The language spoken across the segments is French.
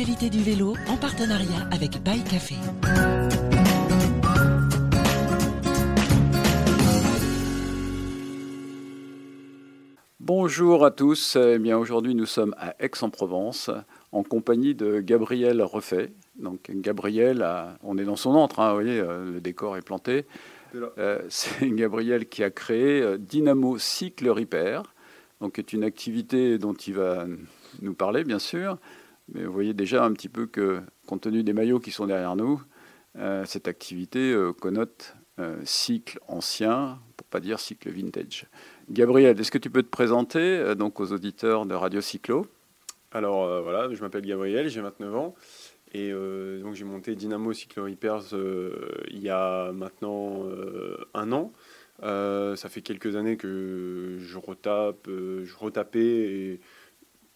l'actualité du vélo en partenariat avec Bike Café. Bonjour à tous. Eh bien, aujourd'hui, nous sommes à Aix-en-Provence en compagnie de Gabriel Refait. Donc, Gabriel, on est dans son antre, hein, vous voyez, euh, le décor est planté. Euh, c'est Gabriel qui a créé euh, Dynamo Cycle Repair, donc est une activité dont il va nous parler, bien sûr. Mais vous voyez déjà un petit peu que, compte tenu des maillots qui sont derrière nous, cette activité connote cycle ancien, pour pas dire cycle vintage. Gabriel, est-ce que tu peux te présenter euh, donc aux auditeurs de Radio Cyclo? Alors euh, voilà, je m'appelle Gabriel, j'ai 29 ans et euh, donc j'ai monté Dynamo Cyclo Repairs il y a maintenant un an. ça fait quelques années que je retape, je retapais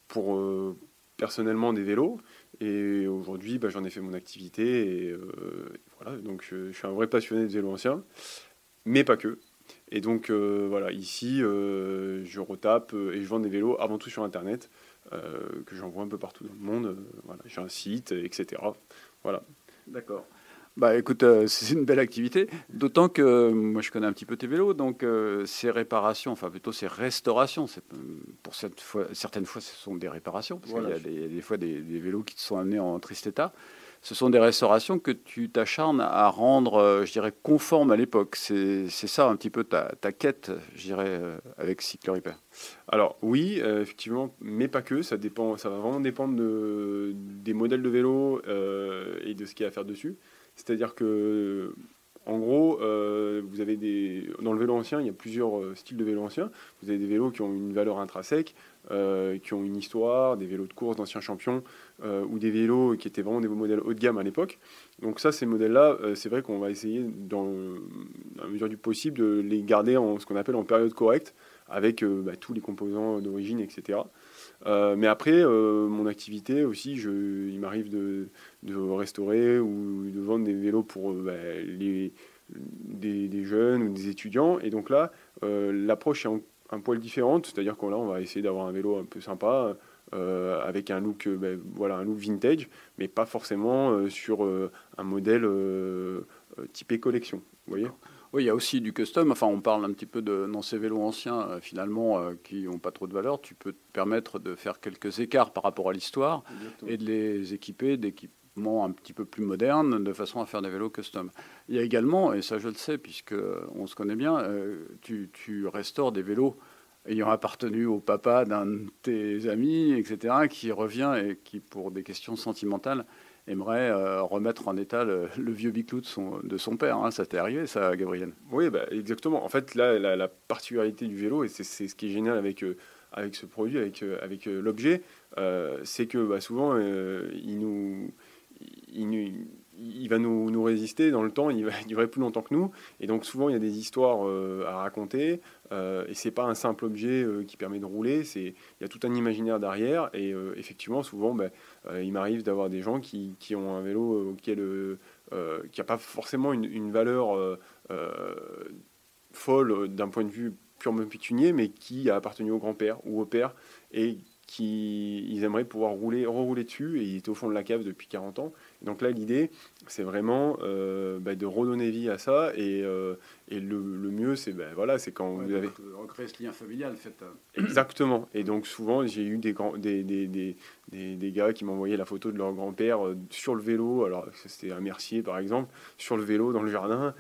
pour personnellement des vélos et aujourd'hui bah, j'en ai fait mon activité et voilà donc je, je suis un vrai passionné de vélos anciens, mais pas que. Et donc euh, voilà, ici, euh, je retape euh, et je vends des vélos avant tout sur Internet, que j'envoie un peu partout dans le monde. voilà, j'ai un site, etc. Voilà. D'accord. Bah écoute, c'est une belle activité, d'autant que moi je connais un petit peu tes vélos, donc ces réparations, enfin plutôt ces restaurations, pour cette fois, certaines fois ce sont des réparations, parce qu'il y a des, des fois des, des, vélos qui te sont amenés en triste état ce sont des restaurations que tu t'acharnes à rendre, euh, je dirais, conformes à l'époque. C'est ça un petit peu ta, quête, je dirais, euh, avec Cycle. Alors oui, euh, effectivement, mais pas que. Ça va vraiment dépendre de, des modèles de vélo et de ce qu'il y a à faire dessus. C'est-à-dire que en gros, vous avez des dans le vélo ancien, il y a plusieurs styles de vélos anciens. Vous avez des vélos qui ont une valeur intrinsèque, qui ont une histoire, des vélos de course d'anciens champions, euh, ou des vélos qui étaient vraiment des modèles haut de gamme à l'époque. Donc ça, ces modèles-là, euh, c'est vrai qu'on va essayer, dans, la mesure du possible, de les garder en ce qu'on appelle en période correcte, avec euh, bah, tous les composants d'origine, etc. mais après, mon activité aussi, il m'arrive de, restaurer ou de vendre des vélos pour bah, des, jeunes ou des étudiants. Et donc là, l'approche est un, poil différente, c'est-à-dire qu'on on va essayer d'avoir un vélo un peu sympa, euh, avec un look, euh, ben, voilà, un look vintage, mais pas forcément euh, sur un modèle typé collection. Vous voyez? Oui, il y a aussi du custom. Enfin, on parle un petit peu de dans ces vélos anciens, finalement, qui n'ont pas trop de valeur. Tu peux te permettre de faire quelques écarts par rapport à l'histoire et de les équiper d'équipements un petit peu plus modernes, de façon à faire des vélos custom. Il y a également, et ça je le sais, puisque on se connaît bien, tu, tu, restaures des vélos ayant appartenu au papa d'un de tes amis, etc., qui revient et qui, pour des questions sentimentales, aimerait euh, remettre en état le, vieux biclou de son, de son père. Hein. Ça t'est arrivé, ça, Gabriel? Oui, bah, exactement. En fait, là, la, particularité du vélo, et c'est ce qui est génial avec, euh, avec ce produit, avec, euh, avec l'objet, c'est que bah, souvent, il nous... Il nous il va nous, résister dans le temps, il va durer plus longtemps que nous. Et donc souvent, il y a des histoires à raconter. Euh, et c'est pas un simple objet euh, qui permet de rouler, c'est il y a tout un imaginaire derrière. Et euh, effectivement, souvent, ben, il m'arrive d'avoir des gens qui, ont un vélo auquel qui n'a pas forcément une, valeur folle d'un point de vue purement pécunier, mais qui a appartenu au grand-père ou au père qui ils aimeraient pouvoir rouler, rerouler dessus, et il est au fond de la cave depuis 40 ans. Donc là, l'idée, c'est vraiment euh, bah, de redonner vie à ça, et, euh, et le, le, mieux, c'est ben voilà, c'est quand vous avez... Recréer ce lien familial, fait. Exactement. Et donc souvent, j'ai eu des, grands, des, des, des, des, gars qui m'envoyaient la photo de leur grand-père euh, sur le vélo, alors c'était un Mercier par exemple, sur le vélo dans le jardin,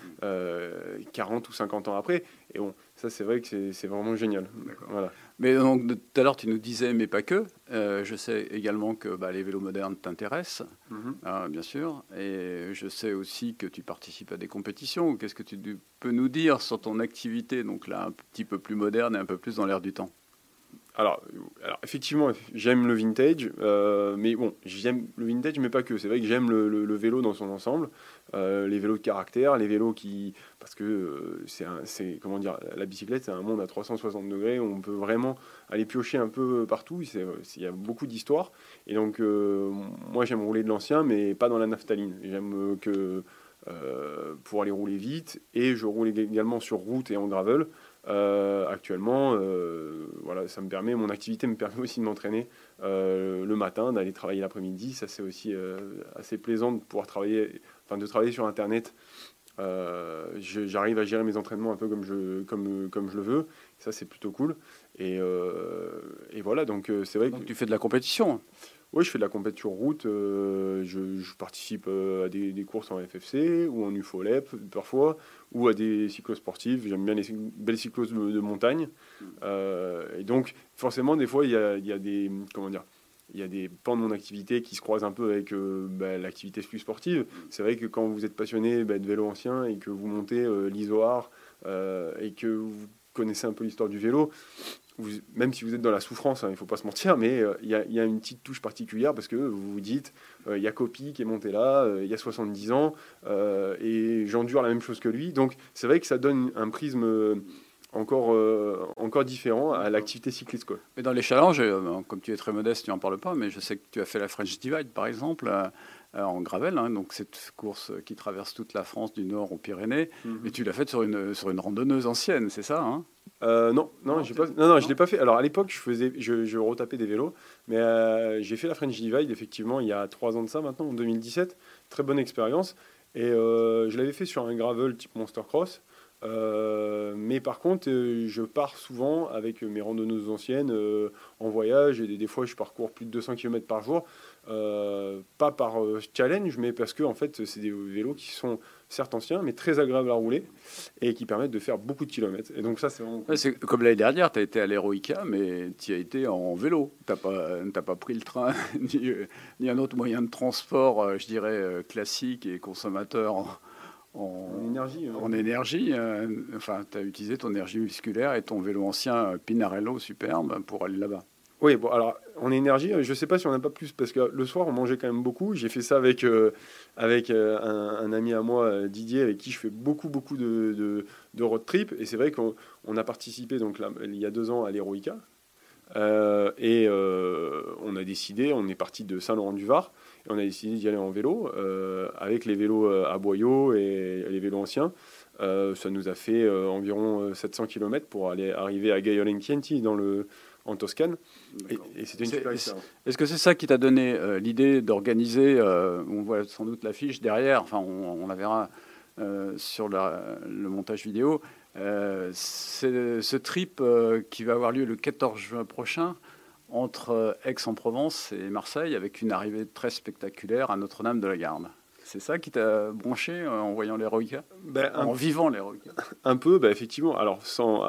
40 ou 50 ans après. Et bon, ça c'est vrai que c'est vraiment génial. Voilà. Mais donc tout à l'heure tu nous disais, mais pas que. Euh, je sais également que bah, les vélos modernes t'intéressent, mhm. hein, bien sûr. Et je sais aussi que tu participes à des compétitions. Qu'est-ce que tu peux nous dire sur ton activité, donc là un petit peu plus moderne et un peu plus dans l'air du temps? Alors, effectivement, j'aime le vintage, euh, mais bon, j'aime le vintage, mais pas que. C'est vrai que j'aime le, vélo dans son ensemble, euh, les vélos de caractère, les vélos qui, parce que euh, c'est, comment dire, la bicyclette, c'est un monde à 360 degrés, on peut vraiment aller piocher un peu partout. Il y a beaucoup d'histoires, et donc moi j'aime rouler de l'ancien, mais pas dans la naphtaline. J'aime que pour aller rouler vite, et je roule également sur route et en gravel. Actuellement, voilà, ça me permet, mon activité me permet aussi de m'entraîner le matin, d'aller travailler l'après-midi. Ça, c'est aussi assez plaisant de pouvoir travailler, enfin, de travailler sur Internet. J'arrive à gérer mes entraînements un peu comme je, comme, comme je le veux. Ça, c'est plutôt cool. Et, et voilà, donc c'est vrai que. tu fais de la compétition oui, je fais de la compétition route. Euh, je, participe euh, à des, courses en FFC ou en UFOLEP parfois, ou à des cyclosportifs. J'aime bien les belles cyclos de, montagne. Euh, et donc, forcément, des fois, il y a, des. Comment dire il y a des pans de mon activité qui se croisent un peu avec bah, l'activité plus sportive. C'est vrai que quand vous êtes passionné bah, de vélo ancien et que vous montez l'Isoar et que vous connaissez un peu l'histoire du vélo, même si vous êtes dans la souffrance, hein, il ne faut pas se mentir, mais euh, il y, a une petite touche particulière parce que vous vous dites, euh, il y a Copy qui est monté là, euh, il y a 70 ans, et j'endure la même chose que lui. Donc c'est vrai que ça donne un prisme encore, encore différent à l'activité cycliste. Quoi. Mais dans les challenges, comme tu es très modeste, tu n'en parles pas, mais je sais que tu as fait la French Divide par exemple. en gravel, hein, donc cette course qui traverse toute la France du nord aux Pyrénées, mm-hmm. et tu l'as faite sur une, sur une randonneuse ancienne, c'est ça hein? Euh, non, non, pas, non, non, je l'ai pas fait. Alors à l'époque, je faisais, je, je retapais des vélos, mais euh, j'ai fait la French Divide effectivement il y a trois ans de ça maintenant, en 2017. Très bonne expérience. Et euh, je l'avais fait sur un gravel type Monster Cross. Mais par contre, je pars souvent avec mes randonneuses anciennes en voyage et des, fois je parcours plus de 200 km par jour. pas par challenge, mais parce que en fait, c'est des vélos qui sont certes anciens, mais très agréables à rouler et qui permettent de faire beaucoup de kilomètres. Et donc ça, c'est comme l'année dernière, tu as été à l'Heroica, mais tu as été en vélo. Tu n'as pas, pas pris le train ni, ni, un autre moyen de transport, euh, je dirais, euh, classique et consommateur énergie. En énergie. Euh, enfin, tu as utilisé ton énergie musculaire et ton vélo ancien Pinarello superbe pour aller là-bas. Oui, bon, alors en énergie, je ne sais pas si on n'a pas plus, parce que le soir, on mangeait quand même beaucoup. J'ai fait ça avec, euh, avec euh, un, ami à moi, euh, Didier, avec qui je fais beaucoup, beaucoup de, de, road trip. Et c'est vrai qu'on a participé donc, là, il y a deux ans à l'Heroica. et on a décidé, on est parti de Saint-Laurent-du-Var, et on a décidé d'y aller en vélo, avec les vélos à boyaux et les vélos anciens. ça nous a fait environ 700 km pour aller arriver à Gaiolenkienti dans le en Toscane. Et, c'était une super Est-ce que c'est ça qui t'a donné euh, l'idée d'organiser, euh, on voit sans doute l'affiche derrière, enfin on, la verra euh, sur le montage vidéo, c'est ce trip qui va avoir lieu le 14 juin prochain entre Aix-en-Provence et Marseille avec une arrivée très spectaculaire à Notre-Dame de la Garde. C'est ça qui t'a branché en voyant l'Heroica ben, En vivant l'Heroica Un peu, ben, effectivement. Alors, sans,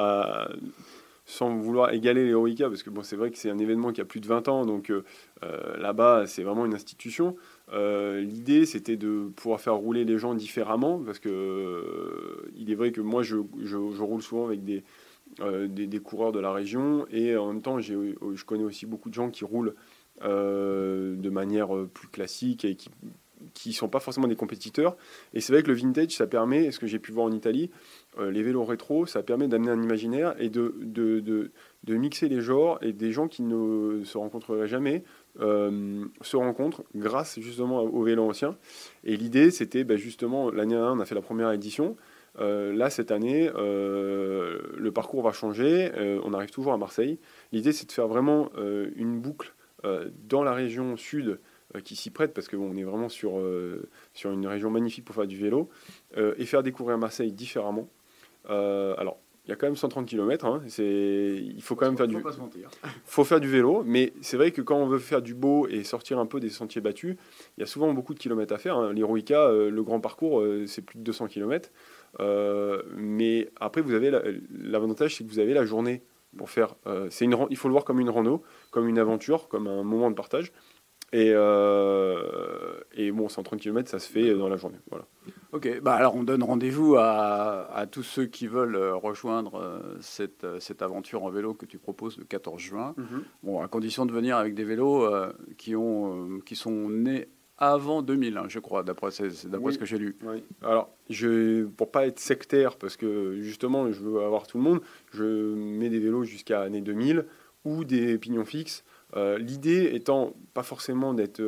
sans vouloir égaler les parce que bon, c'est vrai que c'est un événement qui a plus de 20 ans, donc euh, euh, là-bas, c'est vraiment une institution. Euh, l'idée, c'était de pouvoir faire rouler les gens différemment, parce que il est vrai que moi, je, je, roule souvent avec des, des, des, coureurs de la région, et en même temps, je connais aussi beaucoup de gens qui roulent de manière plus classique et qui qui sont pas forcément des compétiteurs. Et c'est vrai que le vintage, ça permet, ce que j'ai pu voir en Italie, euh, les vélos rétro, ça permet d'amener un imaginaire et de, de, de, de, mixer les genres et des gens qui ne se rencontreraient jamais euh, se rencontrent grâce justement aux vélos anciens. Et l'idée, c'était bah, justement, l'année dernière, on a fait la première édition. Euh, là, cette année, le parcours va changer. on arrive toujours à Marseille. L'idée, c'est de faire vraiment une boucle dans la région sud qui s'y prête parce qu'on est vraiment sur, sur une région magnifique pour faire du vélo et faire découvrir Marseille différemment. Euh, alors, il y a quand même 130 km. Hein, il faut quand même faire du. faut faire du vélo, mais c'est vrai que quand on veut faire du beau et sortir un peu des sentiers battus, il y a souvent beaucoup de kilomètres à faire. Hein. L'Heroica, euh, le grand parcours, euh, c'est plus de 200 km. Mais après, vous avez l'avantage, c'est que vous avez la journée pour faire. c'est une, il faut le voir comme une rando, comme une aventure, comme un moment de partage. Et, et bon, 130 km, ça se fait dans la journée. Voilà. Ok, bah alors on donne rendez-vous à, tous ceux qui veulent euh, rejoindre euh, cette, euh, cette, aventure en vélo que tu proposes le 14 juin. Mhm. Bon, à condition de venir avec des vélos qui, ont, qui sont nés avant 2000, hein, je crois, d'après ce que j'ai lu. Oui. Alors, je, pour pas être sectaire, parce que justement, je veux avoir tout le monde, je mets des vélos jusqu'à l'année 2000 ou des pignons fixes. L'idée étant pas forcément d'être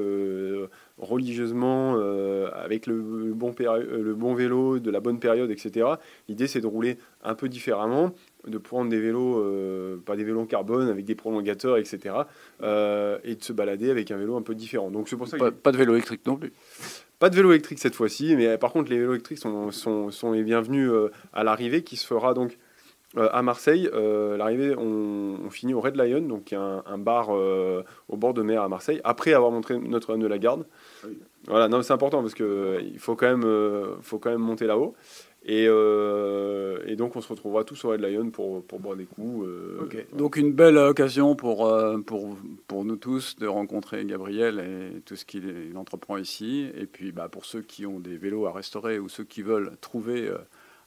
religieusement euh, avec le bon, le bon vélo, de la bonne période, etc. L'idée, c'est de rouler un peu différemment, de prendre des vélos, euh, pas des vélos en carbone avec des prolongateurs, etc. euh, et de se balader avec un vélo un peu différent. Donc c'est pour ça que pas de vélo électrique non plus. Pas de vélo électrique cette fois-ci, mais euh, par contre les vélos électriques sont, sont, sont les bienvenus euh, à l'arrivée qui se fera donc euh, à Marseille. Euh, l'arrivée, on, on finit au Red Lion, donc un, un bar euh, au bord de mer à Marseille, après avoir montré Notre-Dame de la Garde. Oui. Voilà, non, c'est important parce que il faut quand même, faut quand même monter là-haut. Et, euh, et donc on se retrouvera tous au Red Lion pour, pour boire des coups. euh. Donc une belle occasion pour, euh, pour, pour nous tous de rencontrer Gabriel et tout ce qu'il il entreprend ici. Et puis bah, pour ceux qui ont des vélos à restaurer ou ceux qui veulent trouver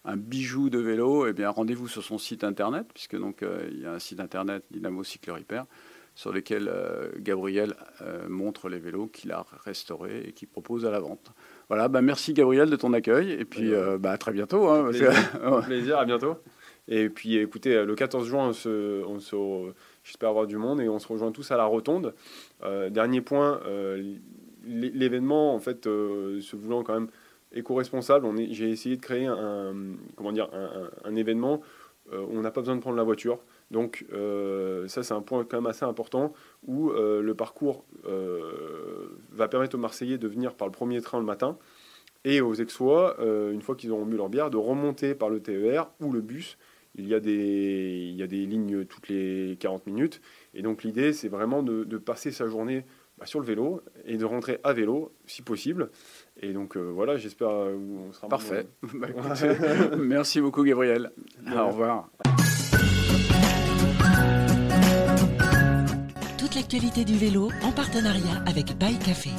un bijou de vélo, eh bien rendez-vous sur son site internet, puisque donc il y a un site internet Dynamo Cycle Repair sur lequel euh, Gabriel euh, montre les vélos qu'il a restaurés et qu'il propose à la vente. Voilà, bah, merci Gabriel de ton accueil et puis euh, bah, à très bientôt. hein, Plaisir. À bientôt. Et puis écoutez, le 14 juin, on se, on se- j'espère avoir du monde et on se rejoint tous à la rotonde. Euh, dernier point, l'é- l'événement, en fait, se voulant quand même éco-responsable, j'ai essayé de créer un, comment dire, un, un- un événement on n'a pas besoin de prendre la voiture. Donc euh, ça, c'est un point quand même assez important où euh, le parcours euh, va permettre aux Marseillais de venir par le premier train le matin et aux Aixois, euh, une fois qu'ils auront bu leur bière, de remonter par le TER ou le bus. Il y a des, il y a des lignes toutes les 40 minutes. Et donc l'idée, c'est vraiment de passer sa journée bah, sur le vélo et de rentrer à vélo, si possible. Et donc euh, voilà, j'espère euh, on sera Parfait. Bah, écoute, merci beaucoup Gabriel. Ouais. Au revoir. Toute l'actualité du vélo en partenariat avec Bike Café.